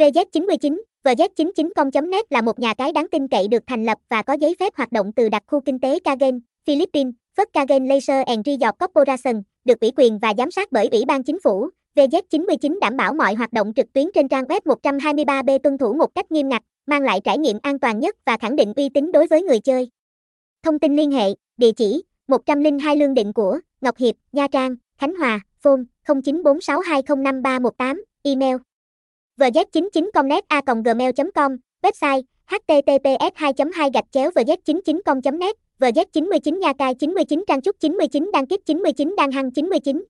VZ99, VZ99com.net là một nhà cái đáng tin cậy được thành lập và có giấy phép hoạt động từ đặc khu kinh tế Kagen, Philippines, Phất Kagen Laser and Resort Corporation, được ủy quyền và giám sát bởi Ủy ban Chính phủ. VZ99 đảm bảo mọi hoạt động trực tuyến trên trang web 123B tuân thủ một cách nghiêm ngặt, mang lại trải nghiệm an toàn nhất và khẳng định uy tín đối với người chơi. Thông tin liên hệ, địa chỉ 102 Lương Định của Ngọc Hiệp, Nha Trang, Khánh Hòa, phone 0946205318, email vz99.net.a.gmail.com, website https 2 2 gạch chéo vz99com net vz99 nha cai 99 trang trúc 99 đăng kiếp 99 đăng hăng 99